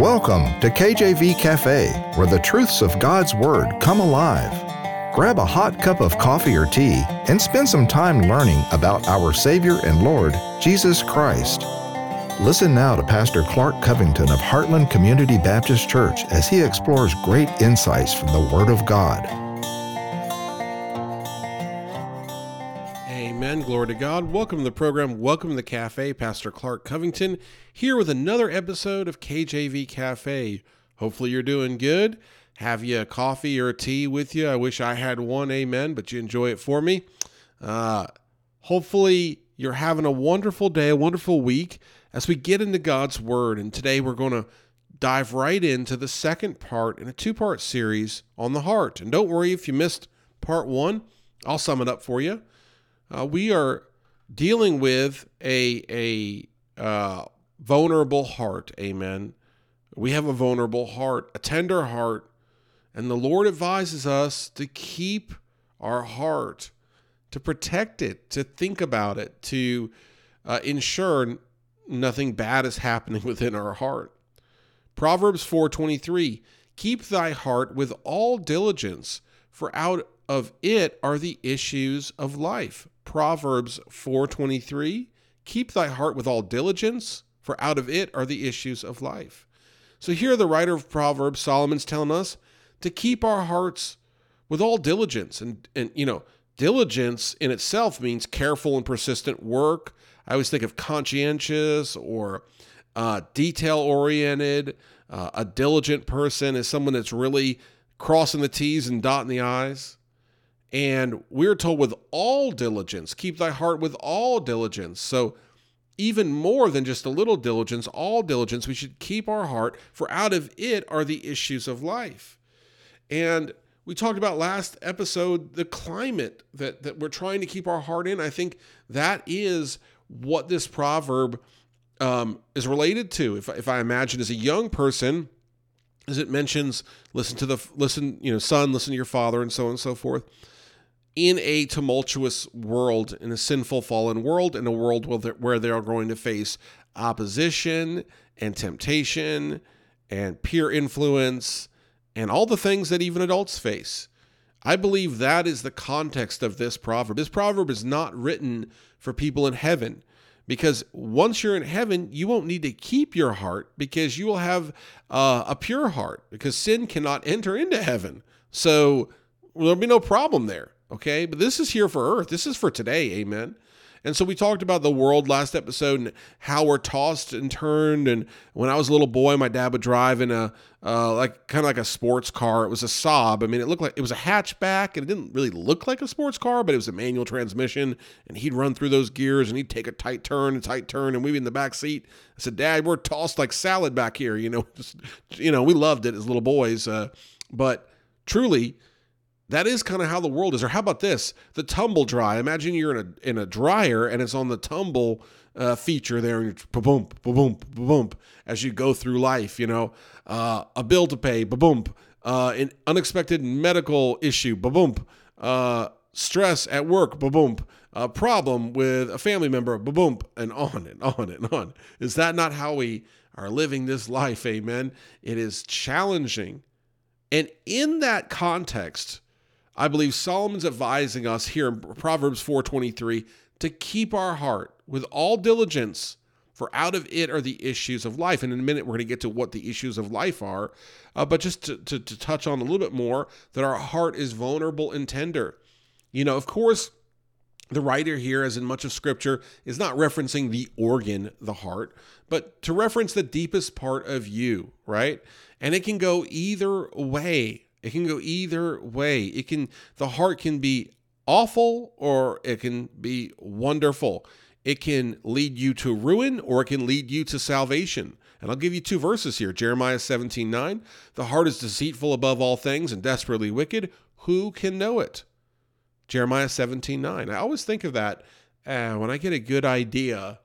Welcome to KJV Cafe, where the truths of God's Word come alive. Grab a hot cup of coffee or tea and spend some time learning about our Savior and Lord, Jesus Christ. Listen now to Pastor Clark Covington of Heartland Community Baptist Church as he explores great insights from the Word of God. Glory to God. Welcome to the program. Welcome to the cafe. Pastor Clark Covington here with another episode of KJV Cafe. Hopefully, you're doing good. Have you a coffee or a tea with you? I wish I had one. Amen. But you enjoy it for me. Uh, hopefully, you're having a wonderful day, a wonderful week as we get into God's Word. And today, we're going to dive right into the second part in a two part series on the heart. And don't worry if you missed part one, I'll sum it up for you. Uh, we are dealing with a a uh, vulnerable heart. Amen. We have a vulnerable heart, a tender heart, and the Lord advises us to keep our heart, to protect it, to think about it, to uh, ensure nothing bad is happening within our heart. Proverbs 4:23 Keep thy heart with all diligence, for out of it are the issues of life. Proverbs 4:23 Keep thy heart with all diligence, for out of it are the issues of life. So here the writer of Proverbs Solomon's telling us to keep our hearts with all diligence and and you know, diligence in itself means careful and persistent work. I always think of conscientious or uh, detail oriented. Uh, a diligent person is someone that's really crossing the T's and dotting the I's. And we're told with all diligence, keep thy heart with all diligence. So, even more than just a little diligence, all diligence, we should keep our heart, for out of it are the issues of life. And we talked about last episode the climate that, that we're trying to keep our heart in. I think that is what this proverb um, is related to. If, if I imagine as a young person, as it mentions, listen to the listen, you know, son, listen to your father, and so on and so forth in a tumultuous world, in a sinful, fallen world, in a world where they are going to face opposition and temptation and peer influence and all the things that even adults face. I believe that is the context of this proverb. This proverb is not written for people in heaven because once you're in heaven, you won't need to keep your heart because you will have uh, a pure heart because sin cannot enter into heaven. So there'll be no problem there. Okay. But this is here for earth. This is for today. Amen. And so we talked about the world last episode and how we're tossed and turned. And when I was a little boy, my dad would drive in a uh, like kind of like a sports car. It was a Saab. I mean, it looked like it was a hatchback, and it didn't really look like a sports car, but it was a manual transmission. And he'd run through those gears, and he'd take a tight turn, a tight turn, and we'd be in the back seat. I said, "Dad, we're tossed like salad back here." You know, just you know, we loved it as little boys. Uh, but truly, that is kind of how the world is. Or how about this? The tumble dry. Imagine you're in a in a dryer and it's on the tumble uh, feature there, and you're boom, boom, boom, as you go through life. You know, uh, a bill to pay, boom, uh, an unexpected medical issue, boom, uh, stress at work, boom, a problem with a family member, boom, and on and on and on. Is that not how we are living this life? Amen. It is challenging, and in that context I believe Solomon's advising us here in Proverbs 4:23 to keep our heart with all diligence, for out of it are the issues of life. And in a minute, we're going to get to what the issues of life are. Uh, but just to, to, to touch on a little bit more, that our heart is vulnerable and tender. You know, of course, the writer here, as in much of scripture, is not referencing the organ, the heart, but to reference the deepest part of you, right? And it can go either way. It can go either way. It can the heart can be awful or it can be wonderful. It can lead you to ruin or it can lead you to salvation. And I'll give you two verses here. Jeremiah 17, 9. The heart is deceitful above all things and desperately wicked. Who can know it? Jeremiah 17, 9. I always think of that uh, when I get a good idea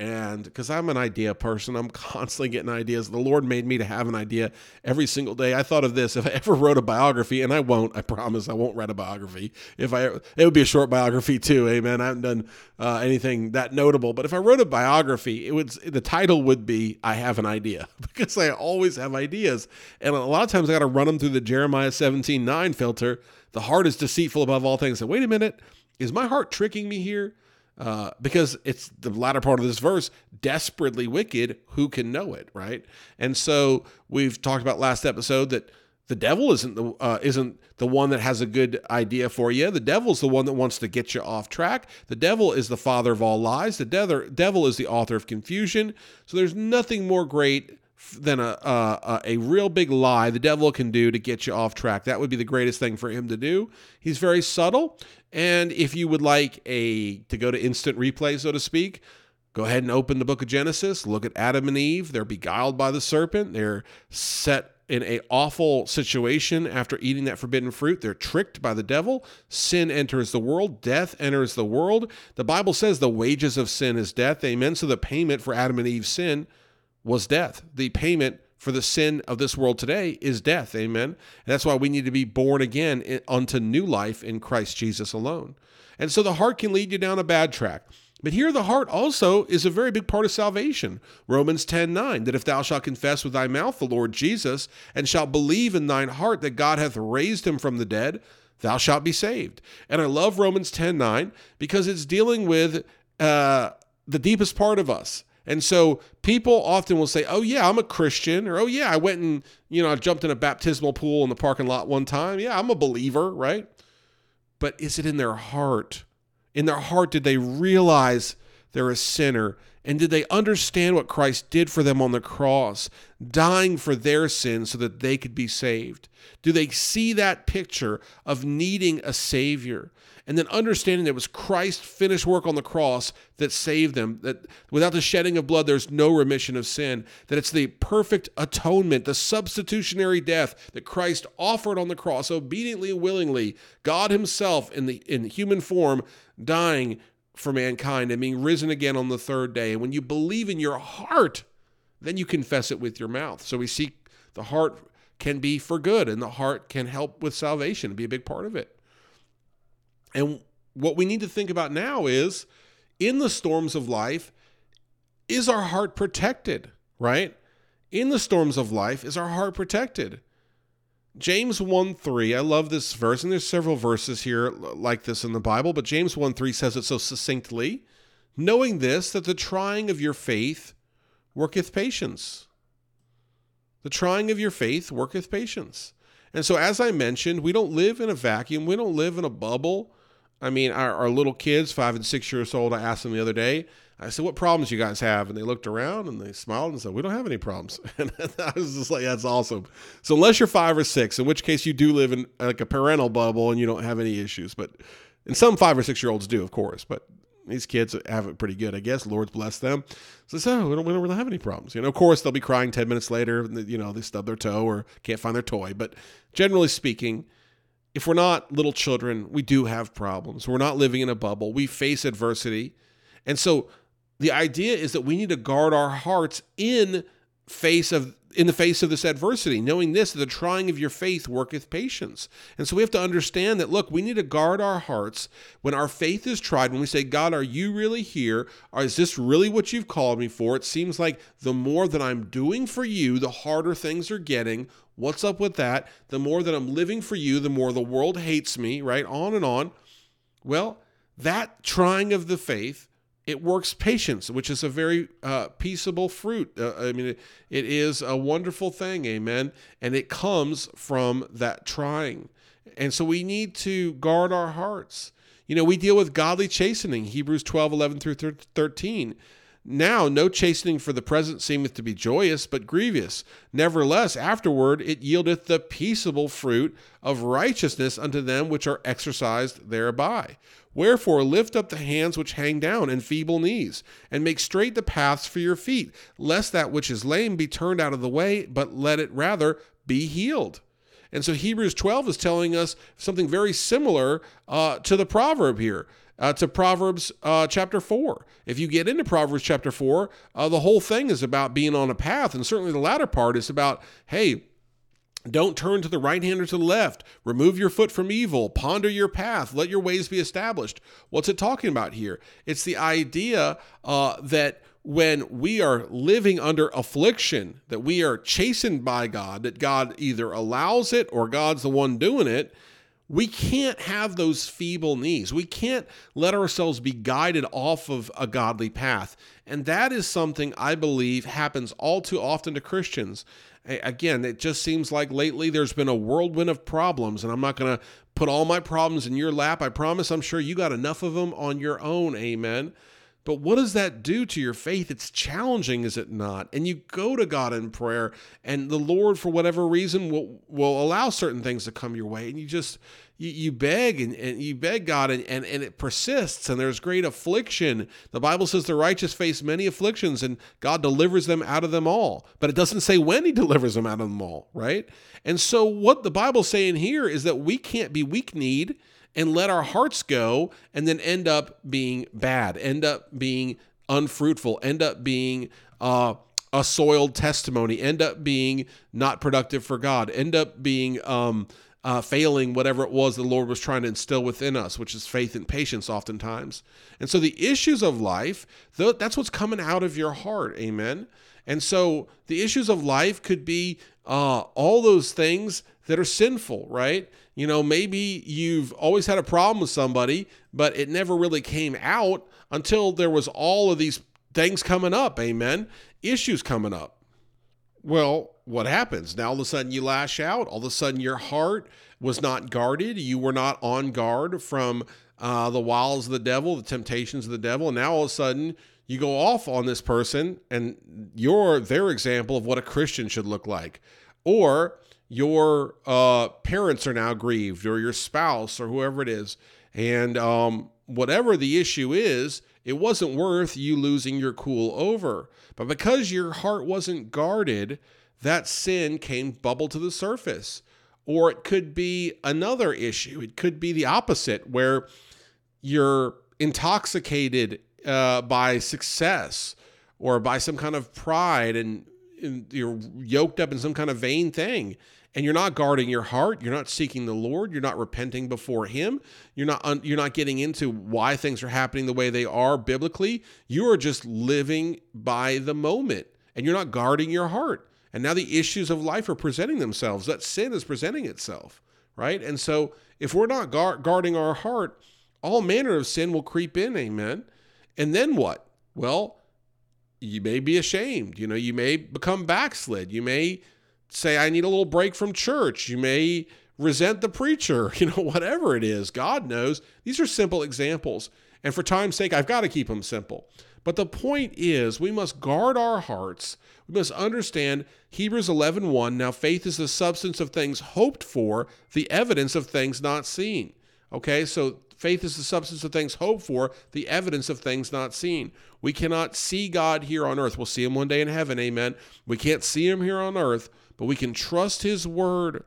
and because I'm an idea person, I'm constantly getting ideas. The Lord made me to have an idea every single day. I thought of this: if I ever wrote a biography, and I won't, I promise, I won't write a biography. If I, it would be a short biography too. Amen. I haven't done uh, anything that notable, but if I wrote a biography, it would the title would be "I Have an Idea" because I always have ideas, and a lot of times I got to run them through the Jeremiah 17:9 filter. The heart is deceitful above all things. So wait a minute, is my heart tricking me here? Uh, because it's the latter part of this verse, desperately wicked, who can know it, right? And so we've talked about last episode that the devil isn't the uh, isn't the one that has a good idea for you. The devil's the one that wants to get you off track. The devil is the father of all lies. The devil devil is the author of confusion. So there's nothing more great than a, a a real big lie the devil can do to get you off track. That would be the greatest thing for him to do. He's very subtle, and if you would like a to go to instant replay, so to speak, go ahead and open the book of Genesis. Look at Adam and Eve. They're beguiled by the serpent. They're set in a awful situation after eating that forbidden fruit. They're tricked by the devil. Sin enters the world. Death enters the world. The Bible says the wages of sin is death. Amen. So the payment for Adam and Eve's sin was death. The payment for the sin of this world today is death. Amen. And that's why we need to be born again unto new life in Christ Jesus alone. And so the heart can lead you down a bad track. But here the heart also is a very big part of salvation. Romans 10 9, that if thou shalt confess with thy mouth the Lord Jesus, and shalt believe in thine heart that God hath raised him from the dead, thou shalt be saved. And I love Romans 10 9 because it's dealing with uh, the deepest part of us. And so people often will say, "Oh yeah, I'm a Christian," or "Oh yeah, I went and you know I jumped in a baptismal pool in the parking lot one time. Yeah, I'm a believer, right?" But is it in their heart? In their heart, did they realize they're a sinner? And did they understand what Christ did for them on the cross, dying for their sins so that they could be saved? Do they see that picture of needing a Savior? And then understanding that it was Christ's finished work on the cross that saved them, that without the shedding of blood, there's no remission of sin, that it's the perfect atonement, the substitutionary death that Christ offered on the cross, obediently willingly, God Himself in the in human form, dying for mankind and being risen again on the third day. And when you believe in your heart, then you confess it with your mouth. So we see the heart can be for good and the heart can help with salvation, and be a big part of it. And what we need to think about now is in the storms of life, is our heart protected, right? In the storms of life, is our heart protected? James 1 3, I love this verse, and there's several verses here like this in the Bible, but James 1 3 says it so succinctly knowing this, that the trying of your faith worketh patience. The trying of your faith worketh patience. And so, as I mentioned, we don't live in a vacuum, we don't live in a bubble. I mean, our, our little kids, five and six years old, I asked them the other day, I said, What problems you guys have? And they looked around and they smiled and said, We don't have any problems. And I was just like, That's awesome. So, unless you're five or six, in which case you do live in like a parental bubble and you don't have any issues. But, and some five or six year olds do, of course. But these kids have it pretty good, I guess. Lord's bless them. So, so oh, we, don't, we don't really have any problems. You know, of course, they'll be crying 10 minutes later. You know, they stub their toe or can't find their toy. But generally speaking, if we're not little children, we do have problems. We're not living in a bubble. We face adversity. And so the idea is that we need to guard our hearts in face of in the face of this adversity, knowing this, the trying of your faith worketh patience. And so we have to understand that, look, we need to guard our hearts when our faith is tried, when we say, God, are you really here? Or is this really what you've called me for? It seems like the more that I'm doing for you, the harder things are getting. What's up with that? The more that I'm living for you, the more the world hates me, right? On and on. Well, that trying of the faith, it works patience, which is a very uh, peaceable fruit. Uh, I mean, it, it is a wonderful thing, amen. And it comes from that trying. And so we need to guard our hearts. You know, we deal with godly chastening, Hebrews 12, 11 through 13. Now, no chastening for the present seemeth to be joyous, but grievous. Nevertheless, afterward it yieldeth the peaceable fruit of righteousness unto them which are exercised thereby. Wherefore, lift up the hands which hang down and feeble knees, and make straight the paths for your feet, lest that which is lame be turned out of the way, but let it rather be healed. And so Hebrews 12 is telling us something very similar uh, to the proverb here. Uh, to Proverbs uh, chapter 4. If you get into Proverbs chapter 4, uh, the whole thing is about being on a path. And certainly the latter part is about, hey, don't turn to the right hand or to the left. Remove your foot from evil. Ponder your path. Let your ways be established. What's it talking about here? It's the idea uh, that when we are living under affliction, that we are chastened by God, that God either allows it or God's the one doing it, we can't have those feeble knees. We can't let ourselves be guided off of a godly path. And that is something I believe happens all too often to Christians. Again, it just seems like lately there's been a whirlwind of problems, and I'm not going to put all my problems in your lap. I promise I'm sure you got enough of them on your own. Amen. But what does that do to your faith? It's challenging, is it not? And you go to God in prayer, and the Lord, for whatever reason, will, will allow certain things to come your way. And you just, you, you beg and, and you beg God, and, and, and it persists, and there's great affliction. The Bible says the righteous face many afflictions, and God delivers them out of them all. But it doesn't say when He delivers them out of them all, right? And so, what the Bible's saying here is that we can't be weak kneed and let our hearts go and then end up being bad, end up being unfruitful, end up being uh, a soiled testimony, end up being not productive for God, end up being um, uh, failing whatever it was the Lord was trying to instill within us, which is faith and patience, oftentimes. And so the issues of life, that's what's coming out of your heart. Amen. And so the issues of life could be uh, all those things that are sinful, right? You know, maybe you've always had a problem with somebody, but it never really came out until there was all of these things coming up, amen? Issues coming up. Well, what happens? Now all of a sudden you lash out. All of a sudden your heart was not guarded. You were not on guard from uh, the wiles of the devil, the temptations of the devil. And now all of a sudden you go off on this person and you're their example of what a Christian should look like. Or your uh, parents are now grieved or your spouse or whoever it is. And um, whatever the issue is, it wasn't worth you losing your cool over. But because your heart wasn't guarded, that sin came bubble to the surface. Or it could be another issue. It could be the opposite, where you're intoxicated uh, by success or by some kind of pride and, and you're yoked up in some kind of vain thing and you're not guarding your heart you're not seeking the lord you're not repenting before him you're not un, you're not getting into why things are happening the way they are biblically you are just living by the moment and you're not guarding your heart. And now the issues of life are presenting themselves that sin is presenting itself right? And so if we're not guarding our heart all manner of sin will creep in amen? And then what? Well you may be ashamed you know you may become backslid you may say, I need a little break from church. You may resent the preacher, you know, whatever it is. God knows. These are simple examples. And for time's sake, I've got to keep them simple. But the point is, we must guard our hearts. We must understand Hebrews 11:1. 1, now faith is the substance of things hoped for, the evidence of things not seen. Okay? So faith is the substance of things hoped for, the evidence of things not seen. We cannot see God here on earth. We'll see him one day in heaven. Amen. We can't see him here on earth, but we can trust His word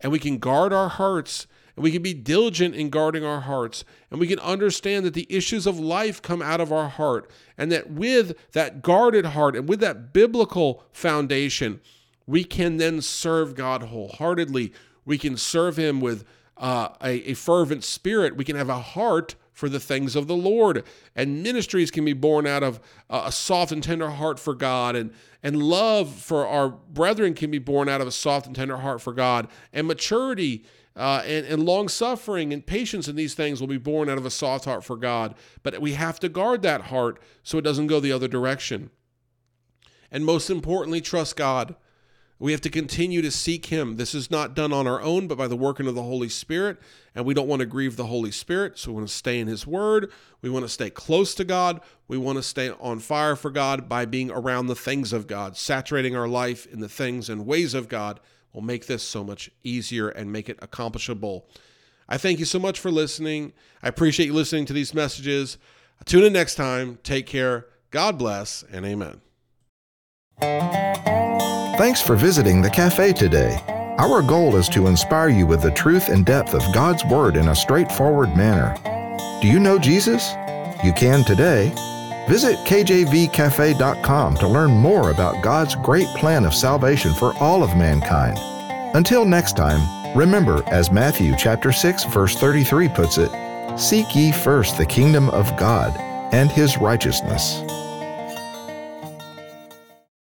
and we can guard our hearts and we can be diligent in guarding our hearts and we can understand that the issues of life come out of our heart and that with that guarded heart and with that biblical foundation we can then serve god wholeheartedly. We can serve him with uh, a, a fervent spirit. We can have a heart for the things of the Lord. And ministries can be born out of a soft and tender heart for God. And, and love for our brethren can be born out of a soft and tender heart for God. And maturity uh, and, and long suffering and patience in these things will be born out of a soft heart for God. But we have to guard that heart so it doesn't go the other direction. And most importantly, trust God. We have to continue to seek Him. This is not done on our own, but by the working of the Holy Spirit. And we don't want to grieve the Holy Spirit. So we want to stay in His Word. We want to stay close to God. We want to stay on fire for God by being around the things of God. Saturating our life in the things and ways of God will make this so much easier and make it accomplishable. I thank you so much for listening. I appreciate you listening to these messages. Tune in next time. Take care. God bless and amen. Thanks for visiting the cafe today. Our goal is to inspire you with the truth and depth of God's Word in a straightforward manner. Do you know Jesus? You can today. Visit kjvcafe.com to learn more about God's great plan of salvation for all of mankind. Until next time, remember as Matthew chapter 6 verse 33 puts it, seek ye first the kingdom of God and his righteousness.